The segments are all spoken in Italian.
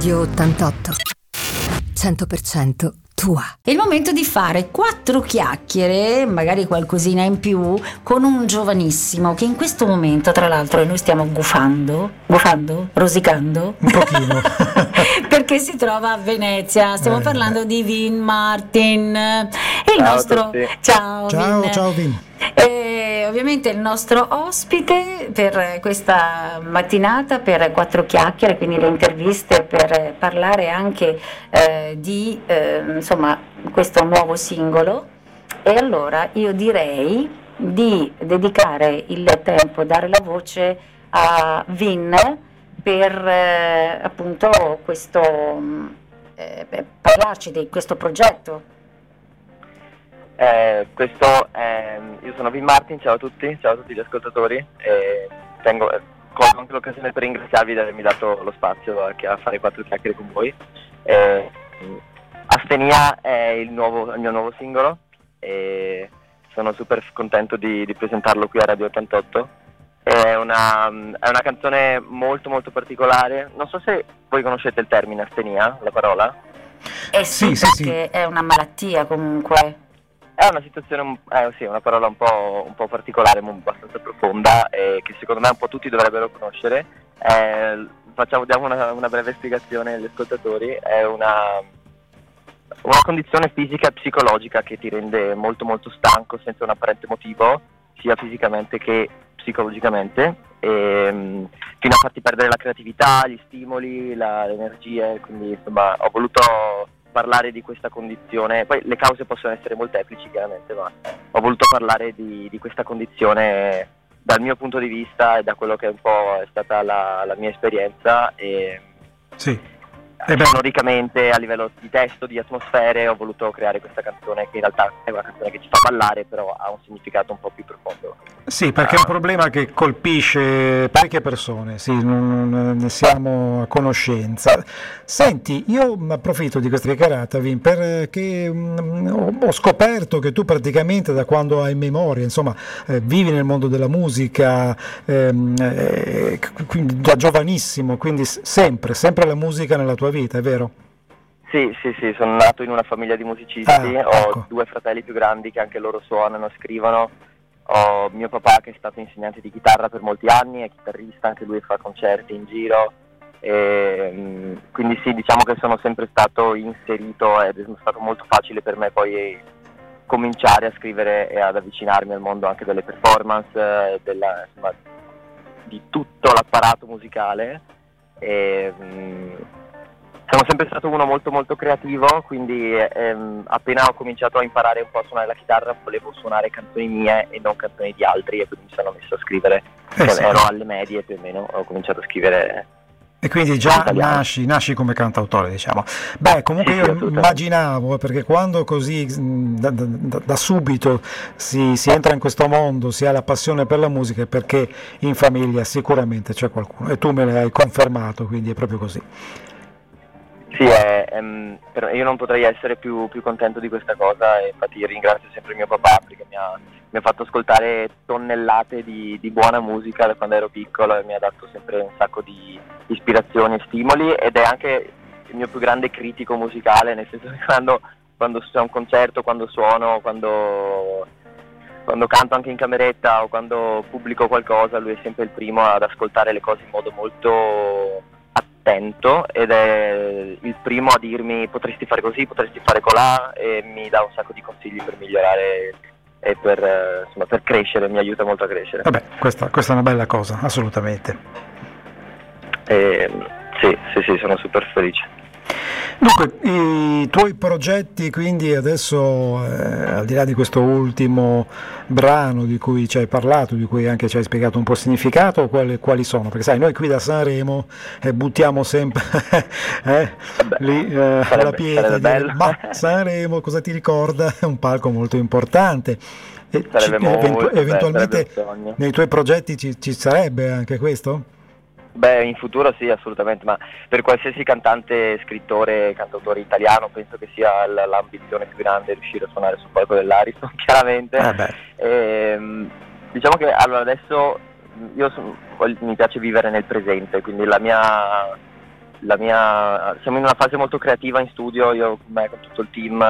Radio 88. 100% tua. È il momento di fare quattro chiacchiere, magari qualcosina in più, con un giovanissimo che in questo momento, tra l'altro, noi stiamo gufando, gufando, rosicando. Un pochino. perché si trova a Venezia. Stiamo eh, parlando di Vin Martin. E il ciao nostro. Ciao, ciao, Vin. Ciao, Vin. E ovviamente il nostro ospite per questa mattinata, per quattro chiacchiere, quindi le interviste per parlare anche eh, di eh, insomma, questo nuovo singolo. E allora io direi di dedicare il tempo, dare la voce a Vin per eh, appunto questo, eh, parlarci di questo progetto. Eh, questo, ehm, io sono Vin Martin, ciao a tutti, ciao a tutti gli ascoltatori. E tengo, eh, colgo anche l'occasione per ringraziarvi di avermi dato lo spazio a, a fare quattro chiacchiere con voi. Eh, Astenia è il, nuovo, il, mio nuovo singolo e sono super contento di, di presentarlo qui a Radio 88. È una, è una, canzone molto molto particolare. Non so se voi conoscete il termine astenia, la parola. Eh sì, sì perché sì. è una malattia comunque. È una situazione, eh, sì, una parola un po', un po', particolare, ma abbastanza profonda e che secondo me un po' tutti dovrebbero conoscere. Eh, facciamo, diamo una, una, breve spiegazione agli ascoltatori. È una, una condizione fisica e psicologica che ti rende molto molto stanco senza un apparente motivo, sia fisicamente che psicologicamente, e, mm, fino a farti perdere la creatività, gli stimoli, la, le energie. Quindi insomma ho voluto parlare di questa condizione, poi le cause possono essere molteplici chiaramente, ma ho voluto parlare di, di questa condizione dal mio punto di vista e da quello che un po' è stata la, la mia esperienza. E, sì sonoricamente a livello di testo, di atmosfere ho voluto creare questa canzone che in realtà è una canzone che ci fa ballare però ha un significato un po' più profondo. Sì, perché è un problema che colpisce parecchie persone, sì, non ne siamo a conoscenza. Senti, io approfitto di questa chiacchierata, Vin, perché mm, ho scoperto che tu praticamente da quando hai memoria, insomma, eh, vivi nel mondo della musica ehm, eh, da giovanissimo, quindi sempre, sempre la musica nella tua vita, è vero? Sì, sì, sì, sono nato in una famiglia di musicisti, ah, ho ecco. due fratelli più grandi che anche loro suonano, scrivono, ho mio papà che è stato insegnante di chitarra per molti anni, è chitarrista, anche lui fa concerti in giro, e, mm, quindi sì, diciamo che sono sempre stato inserito ed è stato molto facile per me poi cominciare a scrivere e ad avvicinarmi al mondo anche delle performance, della, insomma, di tutto l'apparato musicale. E, mm, sono sempre stato uno molto molto creativo, quindi ehm, appena ho cominciato a imparare un po' a suonare la chitarra volevo suonare canzoni mie e non canzoni di altri e quindi mi sono messo a scrivere, eh sì. ero alle medie più o meno, ho cominciato a scrivere e quindi già nasci, nasci, come cantautore, diciamo. Beh, comunque io immaginavo, perché quando così da, da, da subito si, si, entra in questo mondo, si ha la passione per la musica, è perché in famiglia sicuramente c'è qualcuno. E tu me l'hai confermato, quindi è proprio così. Sì, è, è, io non potrei essere più, più, contento di questa cosa infatti ringrazio sempre mio papà perché mi ha, mi ha fatto ascoltare tonnellate di, di, buona musica da quando ero piccolo e mi ha dato sempre un sacco di ispirazioni e stimoli ed è anche il mio più grande critico musicale, nel senso che quando, quando c'è un concerto, quando suono, quando, quando canto anche in cameretta o quando pubblico qualcosa, lui è sempre il primo ad ascoltare le cose in modo molto attento ed è il primo a dirmi potresti fare così, potresti fare colà e mi dà un sacco di consigli per migliorare e per, insomma, per crescere, mi aiuta molto a crescere. Vabbè, questa, questa è una bella cosa, assolutamente. E, sì, sì, sì, sono super felice. Dunque, i tuoi progetti quindi adesso, eh, al di là di questo ultimo brano di cui ci hai parlato, di cui anche ci hai spiegato un po' il significato, quali, quali sono? Perché sai, noi qui da Sanremo eh, buttiamo sempre eh, lì, eh, sarebbe, la pietra, dire, ma Sanremo cosa ti ricorda? È un palco molto importante. E ci, eventu- eventualmente nei tuoi progetti ci, ci sarebbe anche questo? Beh, in futuro sì, assolutamente, ma per qualsiasi cantante, scrittore, cantautore italiano penso che sia l'ambizione più grande riuscire a suonare sul palco dell'Ariston, chiaramente. Eh e, ehm, diciamo che allora adesso io sono, mi piace vivere nel presente, quindi la mia, mia, siamo in una fase molto creativa in studio, io me, con tutto il team,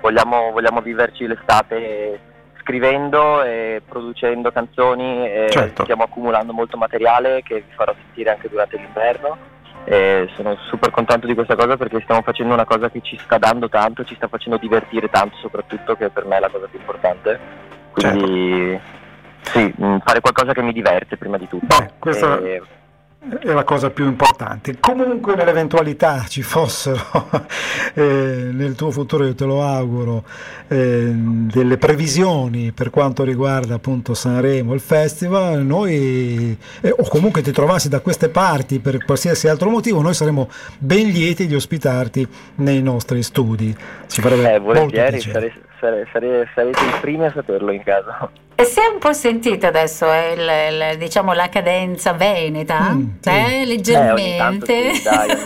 vogliamo, vogliamo, viverci l'estate scrivendo e producendo canzoni e certo. stiamo accumulando molto materiale che vi farò sentire anche durante l'inverno. E sono super contento di questa cosa perché stiamo facendo una cosa che ci sta dando tanto, ci sta facendo divertire tanto soprattutto, che per me è la cosa più importante. Quindi certo. sì, mm, fare qualcosa che mi diverte prima di tutto. Beh, questa... E è la cosa più importante. Comunque nell'eventualità ci fossero eh, nel tuo futuro, io te lo auguro, eh, delle previsioni per quanto riguarda appunto Sanremo, il festival, noi eh, o comunque ti trovassi da queste parti per qualsiasi altro motivo, noi saremo ben lieti di ospitarti nei nostri studi. Ci farebbe eh, volentieri, sarei, sarei, sarei, sarete i primi a saperlo in caso. E si è un po' sentito adesso eh, il, il, diciamo, la cadenza veneta, mm, sì. eh, leggermente. Eh, sì, dai,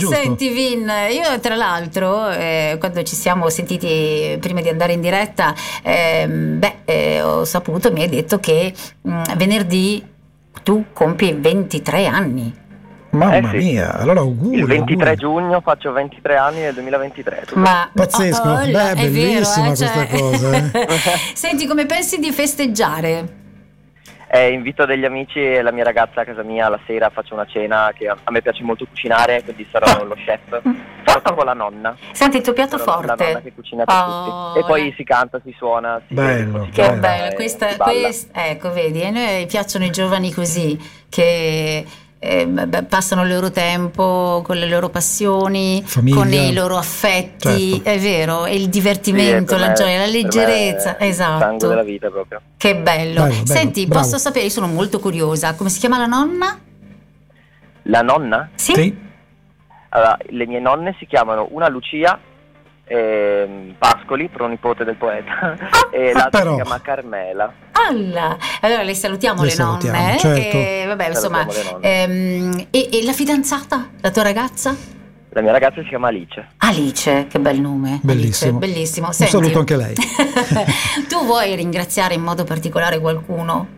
sì. Senti Vin, io tra l'altro eh, quando ci siamo sentiti prima di andare in diretta, ehm, beh, eh, ho saputo, mi hai detto che mh, mm, venerdì tu compi 23 anni. Mamma eh sì. mia, allora auguri. Il 23 auguri. giugno faccio 23 anni nel 2023. Ma pazzesco, oh, oh, beh, bellissima vero, eh, questa cioè... cosa. Eh. Senti, come pensi di festeggiare? Eh, invito degli amici e la mia ragazza a casa mia la sera faccio una cena che a, me piace molto cucinare, quindi sarò lo chef. Sarò con la nonna. Senti il tuo piatto sarò forte. La nonna che cucina per oh, tutti. E poi si canta, si suona. Si bello. Si che bello. Questa, questa, ecco, vedi, a noi piacciono i giovani così che eh, passano il loro tempo con le loro passioni, Famiglia. con i loro affetti, certo. è vero, e il divertimento, sì, la me, gioia, la leggerezza, esatto. Il sangue della vita proprio. Che bello. bello Senti, bello, posso sapere, io sono molto curiosa, come si chiama la nonna? La nonna? Sì. sì. Allora, le mie nonne si chiamano una Lucia eh, Pascoli, pronipote del poeta, ah, e l'altra si chiama Carmela. Alla. Allora le salutiamo le, le salutiamo, nonne. Eh, certo. E, vabbè, insomma, ehm, e, e la fidanzata, la tua ragazza? La mia ragazza si chiama Alice. Alice, che bel nome. Bellissimo. Alice, bellissimo. Senti, Un saluto anche lei. tu vuoi ringraziare in modo particolare qualcuno?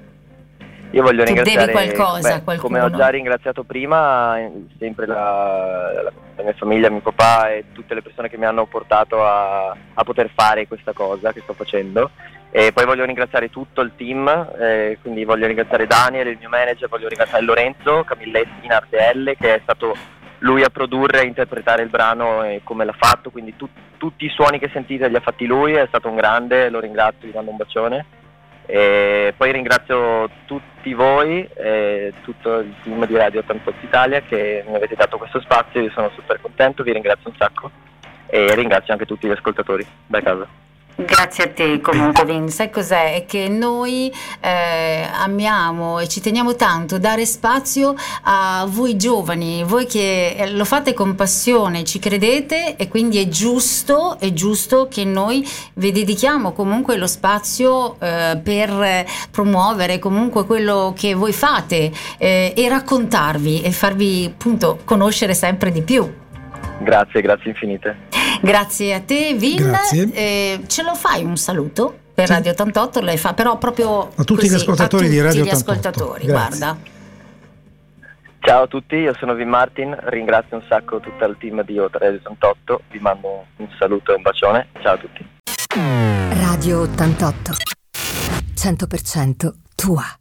Io voglio tu ringraziare qualcosa, beh, come ho già ringraziato prima, sempre la, la, la, mia famiglia, mio papà e tutte le persone che mi hanno portato a, a, poter fare questa cosa che sto facendo. E poi voglio ringraziare tutto il team, eh, quindi voglio ringraziare Daniel, il mio manager, voglio ringraziare Lorenzo Camilletti in RTL che è stato lui a produrre e interpretare il brano e come l'ha fatto, quindi tu, tutti i suoni che sentite li ha fatti lui, è stato un grande, lo ringrazio, gli mando un bacione. E poi ringrazio tutti voi e tutto il team di Radio 88 Italia che mi avete dato questo spazio, io sono super contento, vi ringrazio un sacco e ringrazio anche tutti gli ascoltatori. Bye casa. Grazie a te comunque Vin, sai cos'è? È che noi eh, amiamo e ci teniamo tanto dare spazio a voi giovani, voi che eh, lo fate con passione, ci credete e quindi è giusto, è giusto che noi vi dedichiamo comunque lo spazio eh, per promuovere comunque quello che voi fate eh, e raccontarvi e farvi appunto conoscere sempre di più. Grazie, grazie infinite. Grazie a te, Vin. Eh, ce lo fai un saluto? Per sì. Radio 88 lei fa però proprio a tutti così, gli ascoltatori tutti di Radio gli 88. ascoltatori, guarda. Ciao a tutti, io sono Vin Martin, ringrazio un sacco tutto il team di Radio 88, vi mando un saluto e un bacione, ciao a tutti. Radio 88 100% tua.